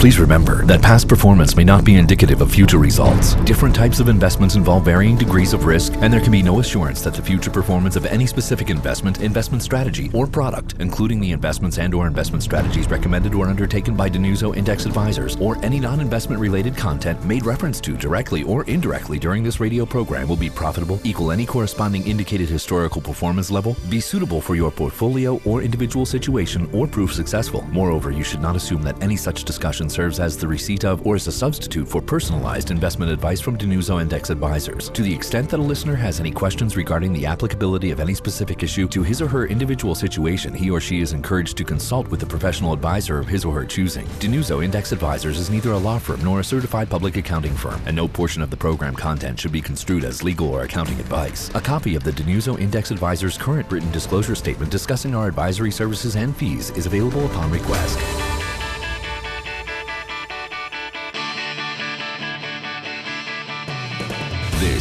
Please remember that past performance may not be indicative of future results. Different types of investments involve varying degrees of risk, and there can be no assurance that the future performance of any specific investment, investment strategy, or product, including the investments and or investment strategies recommended or undertaken by DiNuzzo Index Advisors, or any non-investment related content made reference to directly or indirectly during this radio program will be profitable, equal any corresponding indicated historical performance level, be suitable for your portfolio or individual situation, or prove successful. Moreover, you should not assume that any such discussion serves as the receipt of or as a substitute for personalized investment advice from DiNuzzo Index Advisors. To the extent that a listener has any questions regarding the applicability of any specific issue to his or her individual situation, he or she is encouraged to consult with a professional advisor of his or her choosing. DiNuzzo Index Advisors is neither a law firm nor a certified public accounting firm, and no portion of the program content should be construed as legal or accounting advice. A copy of the DiNuzzo Index Advisors current written disclosure statement discussing our advisory services and fees is available upon request.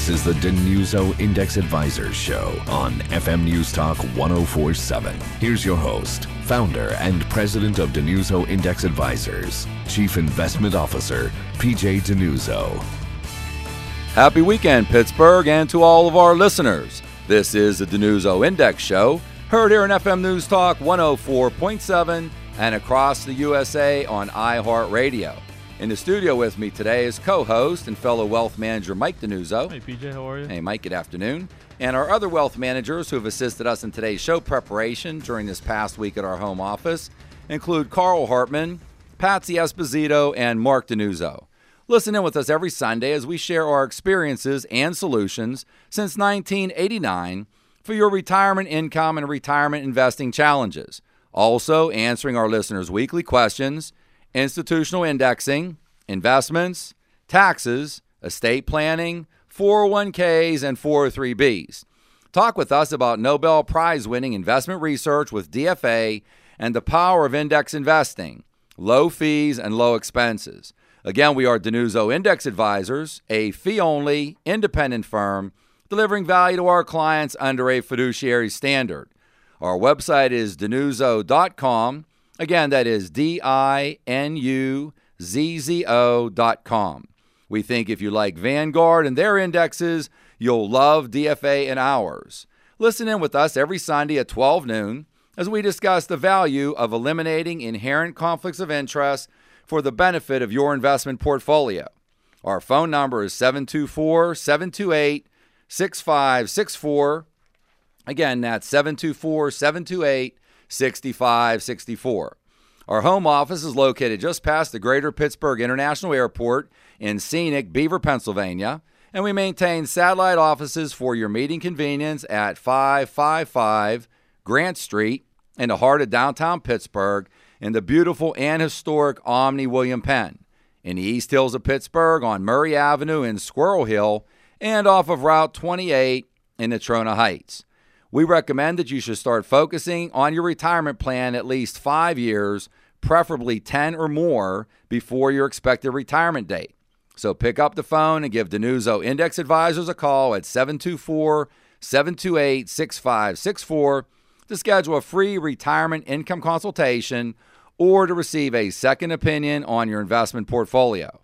This is the DiNuzzo Index Advisors Show on FM News Talk 1047. Here's your host, founder and president of DiNuzzo Index Advisors, Chief Investment Officer, PJ DiNuzzo. Happy weekend, Pittsburgh, and to all of our listeners. This is the DiNuzzo Index Show, heard here on FM News Talk 104.7 and across the USA on iHeartRadio. In the studio with me today is co-host and fellow wealth manager Mike DiNuzzo. Hey PJ, how are you? Hey Mike, good afternoon. And our other wealth managers who have assisted us in today's show preparation during this past week at our home office include Carl Hartman, Patsy Esposito, and Mark DiNuzzo. Listen in with us every Sunday as we share our experiences and solutions since 1989 for your retirement income and retirement investing challenges. Also, answering our listeners' weekly questions institutional indexing, investments, taxes, estate planning, 401ks, and 403bs. Talk with us about Nobel Prize winning investment research with DFA and the power of index investing, low fees and low expenses. Again, we are Denuso Index Advisors, a fee only, independent firm delivering value to our clients under a fiduciary standard. Our website is dinuzzo.com Again, that is D I N U Z Z O dot com. We think if you like Vanguard and their indexes, you'll love DFA and ours. Listen in with us every Sunday at 12 noon as we discuss the value of eliminating inherent conflicts of interest for the benefit of your investment portfolio. Our phone number is 724 728 6564. Again, that's 724 728 6564. Our home office is located just past the Greater Pittsburgh International Airport in scenic Beaver, Pennsylvania, and we maintain satellite offices for your meeting convenience at 555 Grant Street in the heart of downtown Pittsburgh in the beautiful and historic Omni William Penn, in the East Hills of Pittsburgh on Murray Avenue in Squirrel Hill, and off of Route 28 in Natrona Heights. We recommend that you should start focusing on your retirement plan at least five years, preferably 10 or more, before your expected retirement date. So pick up the phone and give DiNuzzo Index Advisors a call at 724 728 6564 to schedule a free retirement income consultation or to receive a second opinion on your investment portfolio.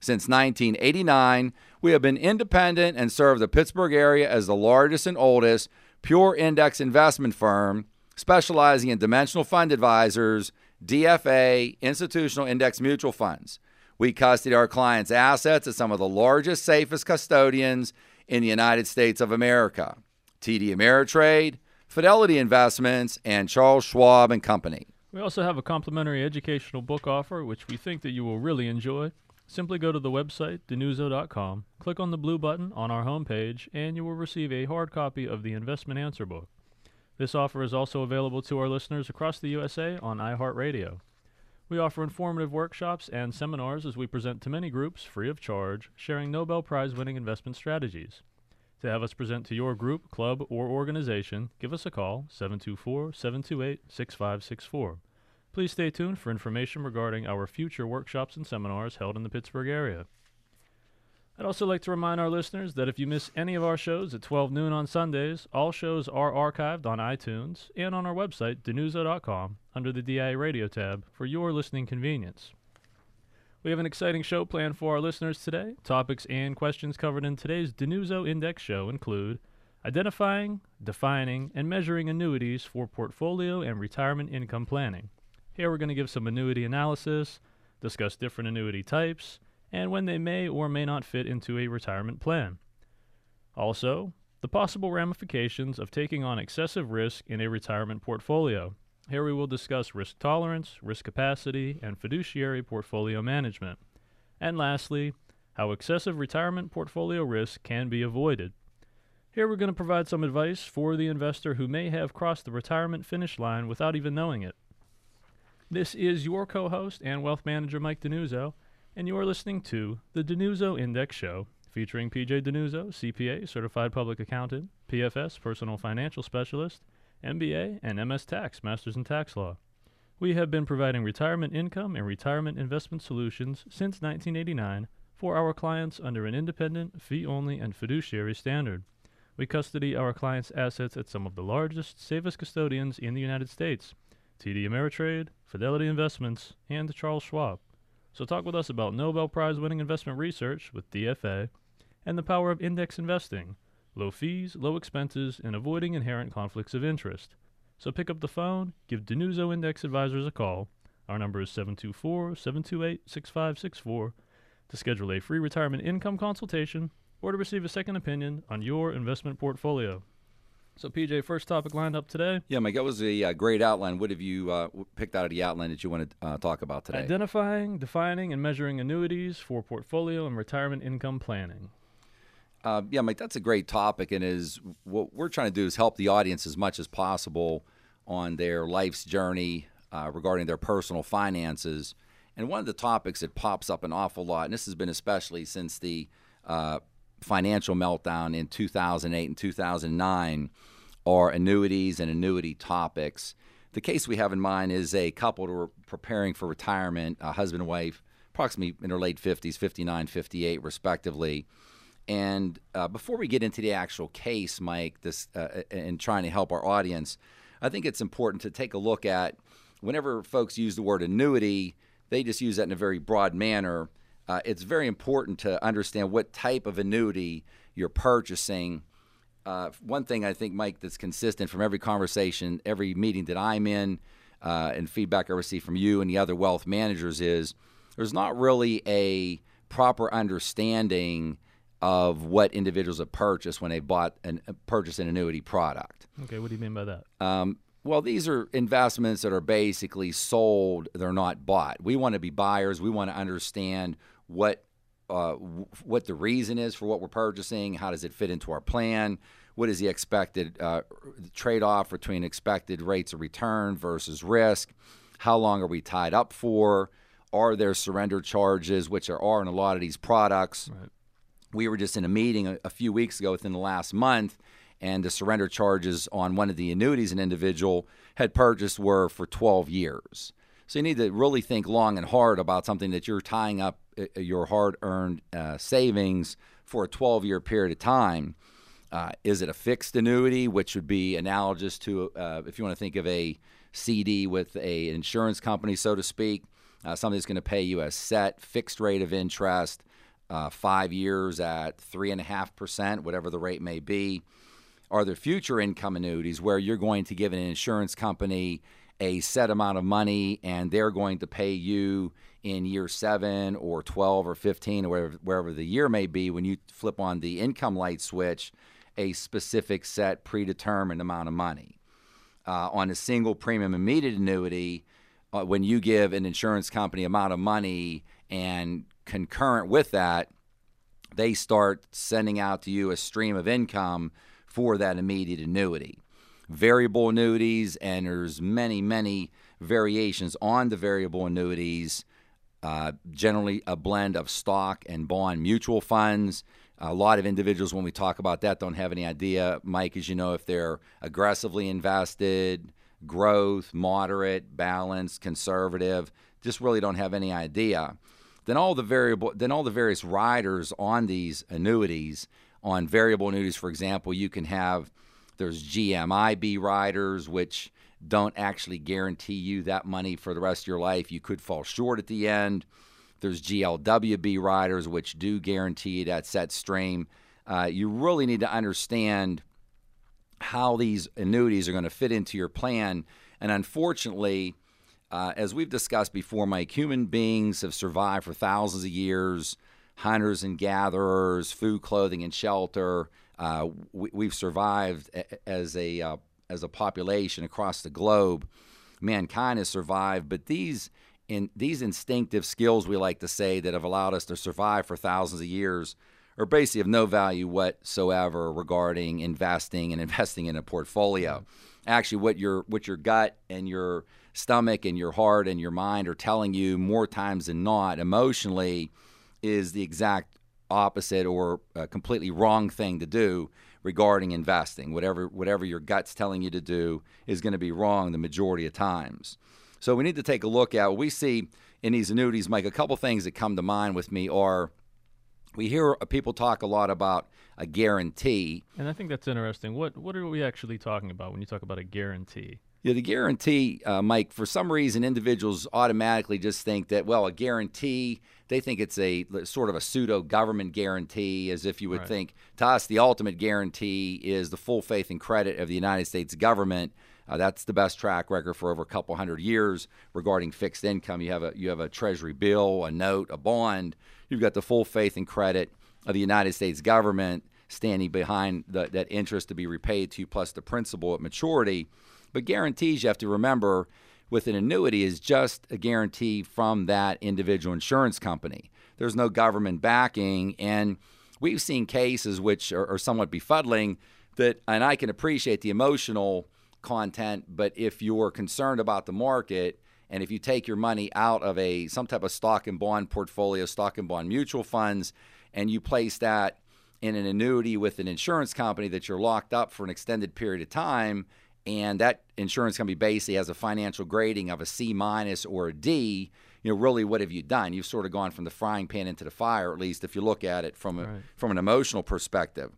Since 1989, we have been independent and serve the Pittsburgh area as the largest and oldest pure index investment firm specializing in dimensional fund advisors, DFA, institutional index mutual funds. We custody our clients' assets at some of the largest, safest custodians in the United States of America TD Ameritrade, Fidelity Investments, and Charles Schwab and Company. We also have a complimentary educational book offer, which we think that you will really enjoy. Simply go to the website, dinuzzo.com, click on the blue button on our homepage, and you will receive a hard copy of the Investment Answer Book. This offer is also available to our listeners across the USA on iHeartRadio. We offer informative workshops and seminars as we present to many groups free of charge, sharing Nobel Prize winning investment strategies. To have us present to your group, club, or organization, give us a call 724 728 6564. Please stay tuned for information regarding our future workshops and seminars held in the Pittsburgh area. I'd also like to remind our listeners that if you miss any of our shows at 12 noon on Sundays, all shows are archived on iTunes and on our website, dinuzzo.com, under the DIA Radio tab for your listening convenience. We have an exciting show planned for our listeners today. Topics and questions covered in today's DiNuzzo Index show include identifying, defining, and measuring annuities for portfolio and retirement income planning. Here we're going to give some annuity analysis, discuss different annuity types, and when they may or may not fit into a retirement plan. Also, the possible ramifications of taking on excessive risk in a retirement portfolio. Here we will discuss risk tolerance, risk capacity, and fiduciary portfolio management. And lastly, how excessive retirement portfolio risk can be avoided. Here we're going to provide some advice for the investor who may have crossed the retirement finish line without even knowing it. This is your co host and wealth manager, Mike DiNuzzo, and you are listening to the DiNuzzo Index Show featuring PJ DiNuzzo, CPA, Certified Public Accountant, PFS, Personal Financial Specialist, MBA, and MS Tax, Masters in Tax Law. We have been providing retirement income and retirement investment solutions since 1989 for our clients under an independent, fee only, and fiduciary standard. We custody our clients' assets at some of the largest, safest custodians in the United States TD Ameritrade, Fidelity Investments, and Charles Schwab. So, talk with us about Nobel Prize winning investment research with DFA and the power of index investing, low fees, low expenses, and avoiding inherent conflicts of interest. So, pick up the phone, give DiNuzzo Index Advisors a call. Our number is 724 728 6564 to schedule a free retirement income consultation or to receive a second opinion on your investment portfolio. So, PJ, first topic lined up today. Yeah, Mike, that was a uh, great outline. What have you uh, picked out of the outline that you want to uh, talk about today? Identifying, defining, and measuring annuities for portfolio and retirement income planning. Uh, yeah, Mike, that's a great topic, and is what we're trying to do is help the audience as much as possible on their life's journey uh, regarding their personal finances. And one of the topics that pops up an awful lot, and this has been especially since the uh, financial meltdown in 2008 and 2009 are annuities and annuity topics. The case we have in mind is a couple who are preparing for retirement, a husband and wife, approximately in their late 50s, 59, 58, respectively. And uh, before we get into the actual case, Mike, this uh, and trying to help our audience, I think it's important to take a look at whenever folks use the word annuity, they just use that in a very broad manner uh, it's very important to understand what type of annuity you're purchasing. Uh, one thing I think, Mike, that's consistent from every conversation, every meeting that I'm in, uh, and feedback I receive from you and the other wealth managers is there's not really a proper understanding of what individuals have purchased when they bought and uh, purchased an annuity product. Okay, what do you mean by that? Um, well, these are investments that are basically sold; they're not bought. We want to be buyers. We want to understand what uh, what the reason is for what we're purchasing, how does it fit into our plan, what is the expected uh, trade off between expected rates of return versus risk, how long are we tied up for, are there surrender charges, which there are in a lot of these products. Right. We were just in a meeting a, a few weeks ago within the last month, and the surrender charges on one of the annuities an individual had purchased were for 12 years. So you need to really think long and hard about something that you're tying up your hard earned uh, savings for a 12 year period of time. Uh, is it a fixed annuity, which would be analogous to, uh, if you want to think of a CD with a insurance company, so to speak, uh, something that's going to pay you a set fixed rate of interest, uh, five years at three and a half percent, whatever the rate may be. Are there future income annuities where you're going to give an insurance company a set amount of money and they're going to pay you in year seven or 12 or 15 or wherever, wherever the year may be when you flip on the income light switch a specific set predetermined amount of money. Uh, on a single premium immediate annuity uh, when you give an insurance company amount of money and concurrent with that they start sending out to you a stream of income for that immediate annuity variable annuities and there's many many variations on the variable annuities uh, generally a blend of stock and bond mutual funds. A lot of individuals, when we talk about that, don't have any idea, Mike, as you know, if they're aggressively invested, growth, moderate, balanced, conservative, just really don't have any idea. Then all the variable, then all the various riders on these annuities, on variable annuities, for example, you can have there's GMIB riders, which don't actually guarantee you that money for the rest of your life. You could fall short at the end. There's GLWB riders, which do guarantee that set stream. Uh, you really need to understand how these annuities are going to fit into your plan. And unfortunately, uh, as we've discussed before, Mike, human beings have survived for thousands of years. Hunters and gatherers, food, clothing, and shelter. Uh, we, have survived as a uh, as a population across the globe. Mankind has survived, but these in these instinctive skills we like to say that have allowed us to survive for thousands of years are basically of no value whatsoever regarding investing and investing in a portfolio. Actually, what your what your gut and your stomach and your heart and your mind are telling you more times than not emotionally is the exact opposite or completely wrong thing to do regarding investing. Whatever whatever your gut's telling you to do is going to be wrong the majority of times. So we need to take a look at what we see in these annuities, Mike. A couple things that come to mind with me are we hear people talk a lot about a guarantee. And I think that's interesting. What what are we actually talking about when you talk about a guarantee? Yeah, the guarantee, uh, Mike, for some reason, individuals automatically just think that, well, a guarantee, they think it's a sort of a pseudo government guarantee, as if you would right. think to us, the ultimate guarantee is the full faith and credit of the United States government. Uh, that's the best track record for over a couple hundred years regarding fixed income. You have a you have a treasury bill, a note, a bond. You've got the full faith and credit of the United States government standing behind the, that interest to be repaid to you plus the principal at maturity. But guarantees, you have to remember, with an annuity is just a guarantee from that individual insurance company. There's no government backing. And we've seen cases which are, are somewhat befuddling that, and I can appreciate the emotional content, but if you're concerned about the market, and if you take your money out of a some type of stock and bond portfolio, stock and bond mutual funds, and you place that in an annuity with an insurance company that you're locked up for an extended period of time, and that insurance company basically has a financial grading of a C minus or a D, you know, really what have you done? You've sort of gone from the frying pan into the fire, at least if you look at it from a, right. from an emotional perspective.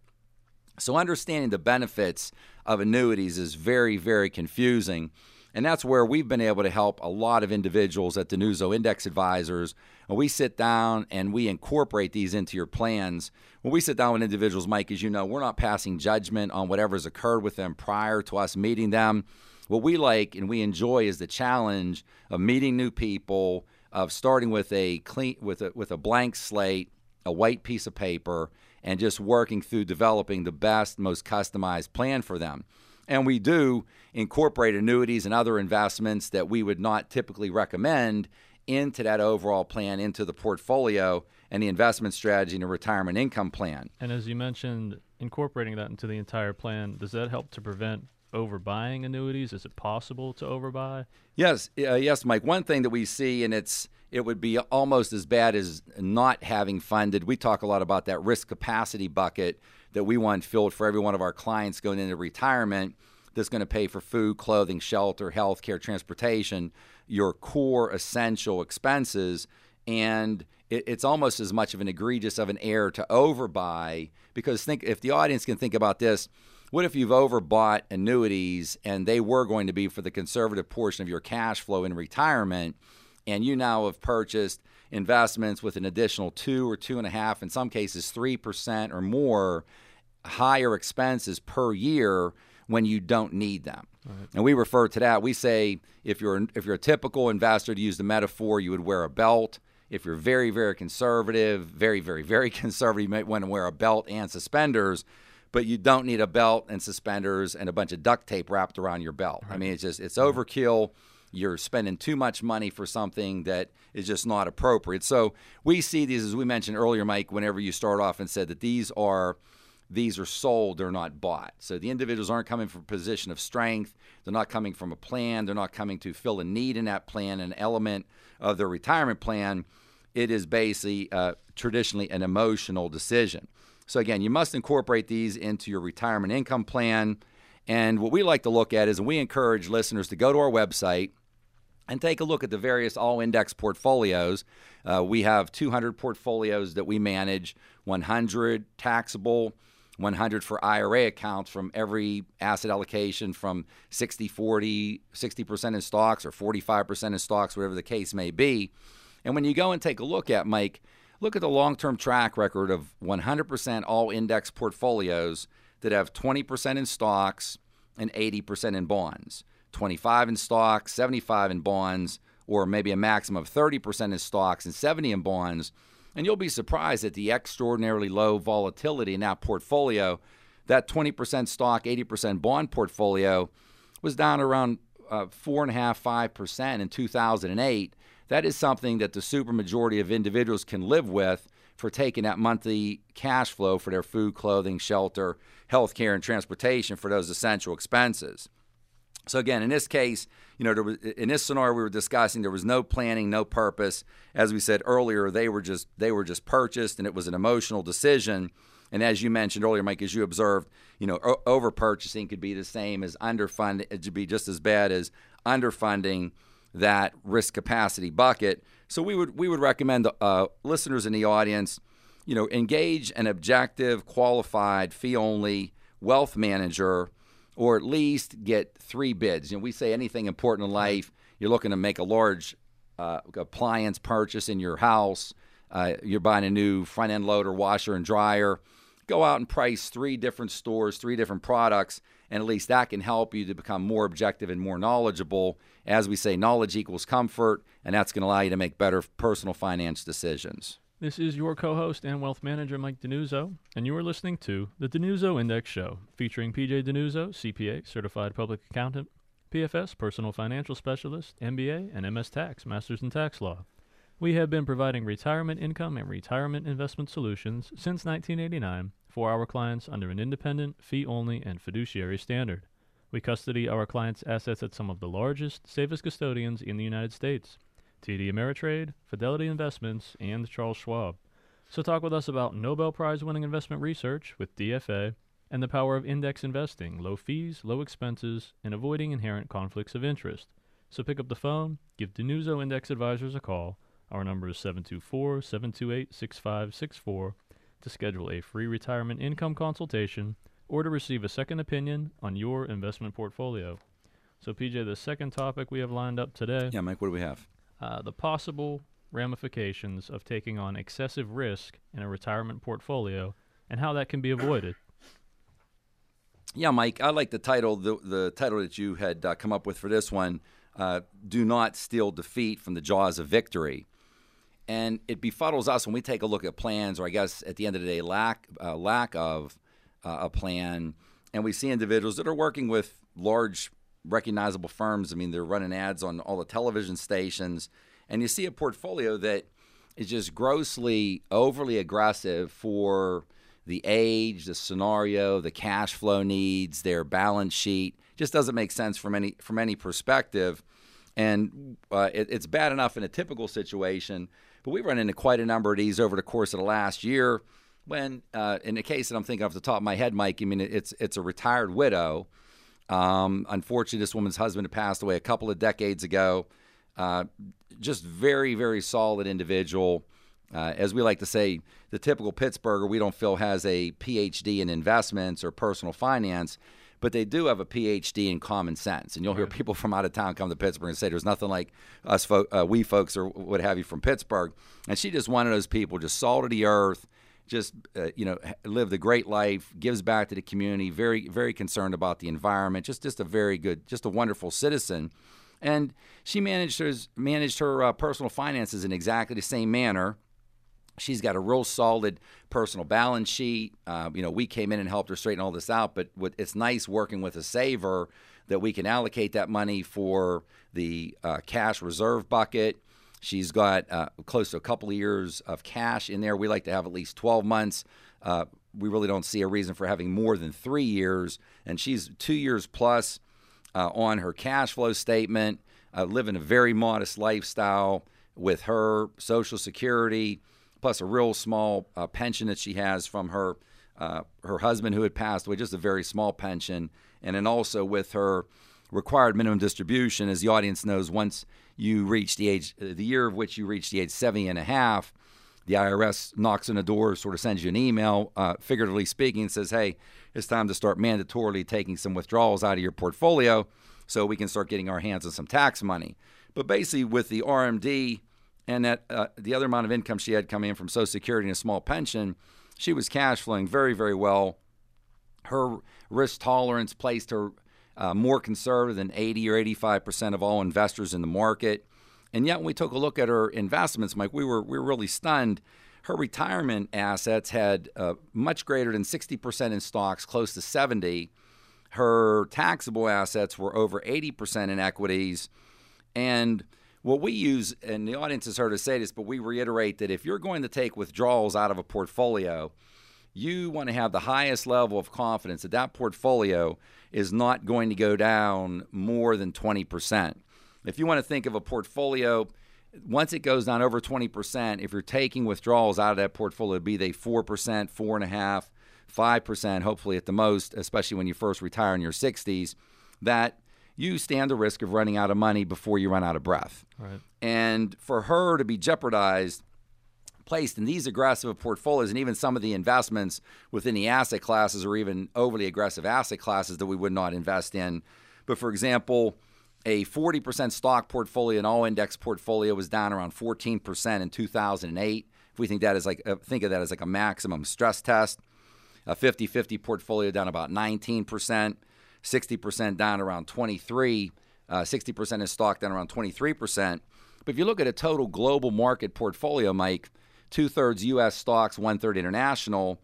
So understanding the benefits of annuities is very, very confusing. And that's where we've been able to help a lot of individuals at DiNuzzo Index Advisors. And we sit down and we incorporate these into your plans. When we sit down with individuals, Mike, as you know, we're not passing judgment on whatever's occurred with them prior to us meeting them. What we like and we enjoy is the challenge of meeting new people, of starting with a clean with a with a blank slate, a white piece of paper, and just working through developing the best, most customized plan for them. And we do incorporate annuities and other investments that we would not typically recommend into that overall plan, into the portfolio and the investment strategy and the retirement income plan. And as you mentioned, incorporating that into the entire plan, does that help to prevent overbuying annuities? Is it possible to overbuy? Yes, uh, yes, Mike. One thing that we see, and it's it would be almost as bad as not having funded. We talk a lot about that risk capacity bucket that we want filled for every one of our clients going into retirement that's going to pay for food, clothing, shelter, health care, transportation, your core essential expenses. And it, it's almost as much of an egregious of an error to overbuy because think if the audience can think about this, what if you've overbought annuities and they were going to be for the conservative portion of your cash flow in retirement, and you now have purchased investments with an additional two or two and a half, in some cases, 3% or more higher expenses per year when you don't need them. Right. And we refer to that. We say if you're if you're a typical investor, to use the metaphor, you would wear a belt. If you're very very conservative, very very very conservative, you might want to wear a belt and suspenders. But you don't need a belt and suspenders and a bunch of duct tape wrapped around your belt. Right. I mean, it's just it's overkill you're spending too much money for something that is just not appropriate. So we see these, as we mentioned earlier, Mike, whenever you start off and said that these are these are sold, they're not bought. So the individuals aren't coming from a position of strength. They're not coming from a plan. They're not coming to fill a need in that plan, an element of their retirement plan. It is basically uh, traditionally an emotional decision. So again, you must incorporate these into your retirement income plan. And what we like to look at is, we encourage listeners to go to our website, and take a look at the various all index portfolios. Uh, we have 200 portfolios that we manage, 100 taxable, 100 for IRA accounts from every asset allocation from 60 40, 60% in stocks or 45% in stocks, whatever the case may be. And when you go and take a look at Mike, look at the long-term track record of 100% all index portfolios that have 20% in stocks and 80% in bonds, 25 in stocks, 75 in bonds, or maybe a maximum of 30% in stocks and 70 in bonds. And you'll be surprised at the extraordinarily low volatility in that portfolio. That 20% stock, 80% bond portfolio was down around uh, four and a half, five percent in 2008. That is something that the supermajority of individuals can live with for taking that monthly cash flow for their food, clothing, shelter, health care, and transportation for those essential expenses. So again, in this case, you know, was, in this scenario we were discussing, there was no planning, no purpose. As we said earlier, they were just they were just purchased, and it was an emotional decision. And as you mentioned earlier, Mike, as you observed, you know, o- over purchasing could be the same as underfunding. It could be just as bad as underfunding that risk capacity bucket. So we would we would recommend uh, listeners in the audience, you know, engage an objective, qualified, fee only wealth manager or at least get three bids. You know, we say anything important in life, you're looking to make a large uh, appliance purchase in your house, uh, you're buying a new front end loader, washer, and dryer. Go out and price three different stores, three different products, and at least that can help you to become more objective and more knowledgeable. As we say, knowledge equals comfort, and that's going to allow you to make better personal finance decisions. This is your co host and wealth manager, Mike DiNuzzo, and you are listening to the DiNuzzo Index Show, featuring PJ DiNuzzo, CPA, Certified Public Accountant, PFS, Personal Financial Specialist, MBA, and MS Tax, Masters in Tax Law. We have been providing retirement income and retirement investment solutions since 1989 for our clients under an independent, fee only, and fiduciary standard. We custody our clients' assets at some of the largest, safest custodians in the United States. TD Ameritrade, Fidelity Investments, and Charles Schwab. So talk with us about Nobel Prize winning investment research with DFA and the power of index investing, low fees, low expenses, and avoiding inherent conflicts of interest. So pick up the phone, give DiNuzzo Index Advisors a call. Our number is 724 728 6564 to schedule a free retirement income consultation or to receive a second opinion on your investment portfolio. So, PJ, the second topic we have lined up today. Yeah, Mike, what do we have? Uh, the possible ramifications of taking on excessive risk in a retirement portfolio and how that can be avoided. Yeah, Mike, I like the title, the, the title that you had uh, come up with for this one uh, Do Not Steal Defeat from the Jaws of Victory. And it befuddles us when we take a look at plans, or I guess at the end of the day, lack, uh, lack of uh, a plan. And we see individuals that are working with large recognizable firms. I mean, they're running ads on all the television stations, and you see a portfolio that is just grossly overly aggressive for the age, the scenario, the cash flow needs, their balance sheet. Just doesn't make sense from any from any perspective, and uh, it, it's bad enough in a typical situation. But we run into quite a number of these over the course of the last year. When, uh, in the case that I'm thinking off the top of my head, Mike, I mean, it's it's a retired widow um, unfortunately, this woman's husband had passed away a couple of decades ago. Uh, just very, very solid individual. Uh, as we like to say, the typical Pittsburgher, we don't feel has a PhD in investments or personal finance, but they do have a PhD in common sense. And you'll hear people from out of town come to Pittsburgh and say, "There's nothing like us, fo- uh, we folks, or what have you from Pittsburgh." And she just one of those people, just salt of the earth just uh, you know lived a great life, gives back to the community, very very concerned about the environment, just just a very good, just a wonderful citizen. And she managed her managed her uh, personal finances in exactly the same manner. She's got a real solid personal balance sheet. Uh, you know, we came in and helped her straighten all this out, but it's nice working with a saver that we can allocate that money for the uh, cash reserve bucket She's got uh, close to a couple of years of cash in there. We like to have at least 12 months. Uh, we really don't see a reason for having more than three years. And she's two years plus uh, on her cash flow statement, uh, living a very modest lifestyle with her Social Security, plus a real small uh, pension that she has from her uh, her husband who had passed away, just a very small pension, and then also with her required minimum distribution, as the audience knows, once you reach the age, uh, the year of which you reach the age 70 and a half, the IRS knocks on the door, sort of sends you an email, uh, figuratively speaking, and says, hey, it's time to start mandatorily taking some withdrawals out of your portfolio so we can start getting our hands on some tax money. But basically, with the RMD and that uh, the other amount of income she had coming in from Social Security and a small pension, she was cash flowing very, very well. Her risk tolerance placed her uh, more conservative than 80 or 85 percent of all investors in the market. And yet, when we took a look at her investments, Mike, we were we were really stunned. Her retirement assets had uh, much greater than 60 percent in stocks, close to 70. Her taxable assets were over 80 percent in equities, and what we use, and the audience has heard us say this, but we reiterate that if you're going to take withdrawals out of a portfolio, you want to have the highest level of confidence that that portfolio is not going to go down more than 20%. If you want to think of a portfolio, once it goes down over 20%, if you're taking withdrawals out of that portfolio, be they 4%, 4.5%, 5%, hopefully at the most, especially when you first retire in your 60s, that you stand the risk of running out of money before you run out of breath. Right. And for her to be jeopardized, placed in these aggressive portfolios, and even some of the investments within the asset classes or even overly aggressive asset classes that we would not invest in. But for example, a 40% stock portfolio, an all index portfolio, was down around 14% in 2008. If we think that is like, uh, think of that as like a maximum stress test, a 50 50 portfolio down about 19%. 60% down around 23, uh, 60% in stock down around 23%. But if you look at a total global market portfolio, Mike, two thirds U.S. stocks, one third international,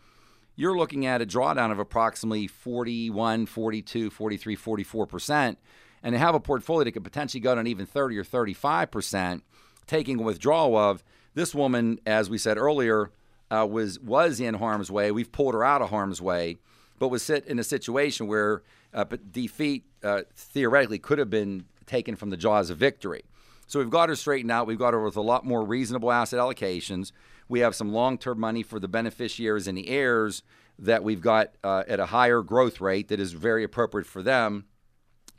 you're looking at a drawdown of approximately 41, 42, 43, 44%. And to have a portfolio that could potentially go down even 30 or 35%, taking a withdrawal of this woman, as we said earlier, uh, was was in harm's way. We've pulled her out of harm's way, but was sit in a situation where uh, defeat uh, theoretically could have been taken from the jaws of victory. So we've got her straightened out. We've got her with a lot more reasonable asset allocations. We have some long term money for the beneficiaries and the heirs that we've got uh, at a higher growth rate that is very appropriate for them,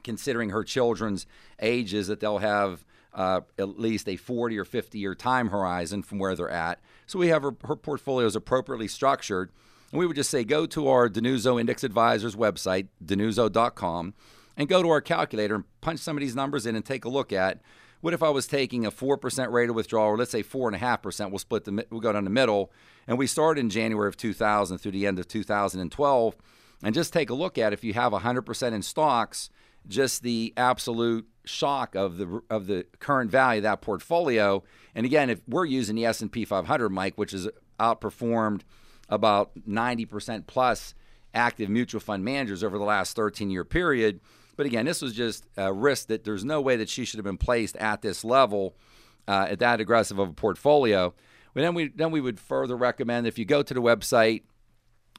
considering her children's ages that they'll have uh, at least a 40 or 50 year time horizon from where they're at. So we have her, her portfolios appropriately structured. And we would just say go to our DiNuzzo Index Advisors website, dinuzzo.com, and go to our calculator and punch some of these numbers in and take a look at what if I was taking a 4% rate of withdrawal, or let's say 4.5%, we'll split the, we'll go down the middle, and we started in January of 2000 through the end of 2012, and just take a look at if you have 100% in stocks, just the absolute shock of the of the current value of that portfolio. And again, if we're using the S&P 500, Mike, which is outperformed – about 90% plus active mutual fund managers over the last 13 year period. But again, this was just a risk that there's no way that she should have been placed at this level, uh, at that aggressive of a portfolio. But then we then we would further recommend if you go to the website,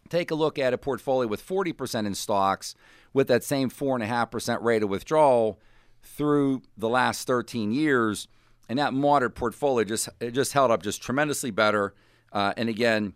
take a look at a portfolio with 40% in stocks with that same four and a half percent rate of withdrawal through the last 13 years, and that moderate portfolio just it just held up just tremendously better. Uh, and again,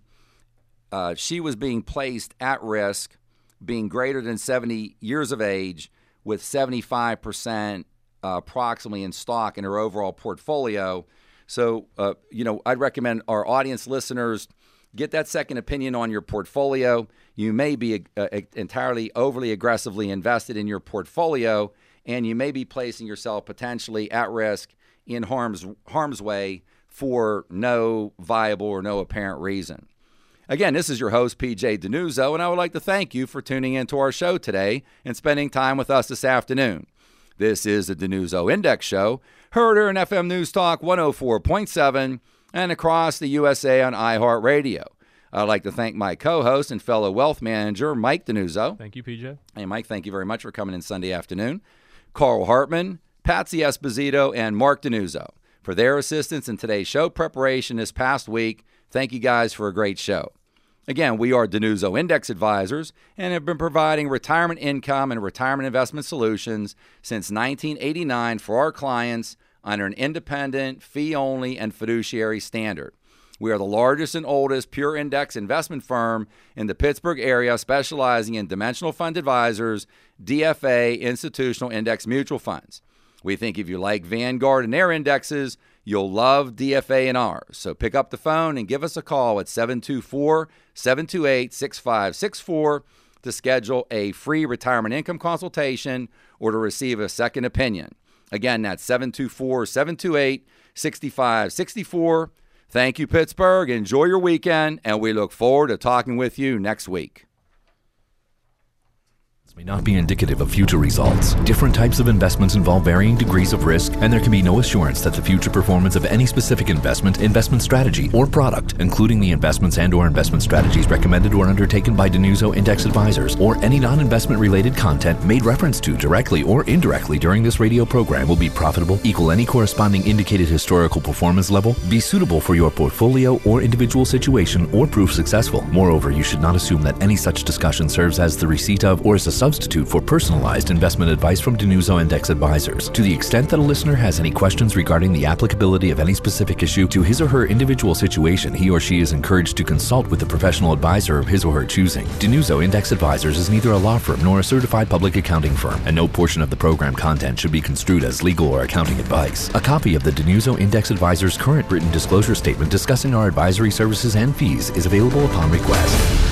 uh, she was being placed at risk, being greater than 70 years of age, with 75% uh, approximately in stock in her overall portfolio. So, uh, you know, I'd recommend our audience listeners get that second opinion on your portfolio. You may be uh, entirely overly aggressively invested in your portfolio, and you may be placing yourself potentially at risk in harm's harm's way for no viable or no apparent reason. Again, this is your host, PJ DiNuzzo, and I would like to thank you for tuning into our show today and spending time with us this afternoon. This is the DiNuzzo Index Show, heard here in FM News Talk 104.7 and across the USA on iHeartRadio. I'd like to thank my co host and fellow wealth manager, Mike DiNuzzo. Thank you, PJ. Hey, Mike, thank you very much for coming in Sunday afternoon. Carl Hartman, Patsy Esposito, and Mark DiNuzzo for their assistance in today's show preparation this past week Thank you guys for a great show. Again, we are DiNuzzo Index Advisors and have been providing retirement income and retirement investment solutions since 1989 for our clients under an independent, fee only, and fiduciary standard. We are the largest and oldest pure index investment firm in the Pittsburgh area, specializing in dimensional fund advisors, DFA, institutional index mutual funds. We think if you like Vanguard and their indexes, you'll love DFA and R. So pick up the phone and give us a call at 724 728 6564 to schedule a free retirement income consultation or to receive a second opinion. Again, that's 724 728 65 64. Thank you, Pittsburgh. Enjoy your weekend, and we look forward to talking with you next week may not be indicative of future results. Different types of investments involve varying degrees of risk, and there can be no assurance that the future performance of any specific investment, investment strategy, or product, including the investments and or investment strategies recommended or undertaken by DiNuzzo Index Advisors, or any non-investment related content made reference to directly or indirectly during this radio program will be profitable, equal any corresponding indicated historical performance level, be suitable for your portfolio or individual situation, or prove successful. Moreover, you should not assume that any such discussion serves as the receipt of or as a substitute for personalized investment advice from DiNuzzo Index Advisors. To the extent that a listener has any questions regarding the applicability of any specific issue to his or her individual situation, he or she is encouraged to consult with a professional advisor of his or her choosing. DiNuzzo Index Advisors is neither a law firm nor a certified public accounting firm, and no portion of the program content should be construed as legal or accounting advice. A copy of the DiNuzzo Index Advisors current written disclosure statement discussing our advisory services and fees is available upon request.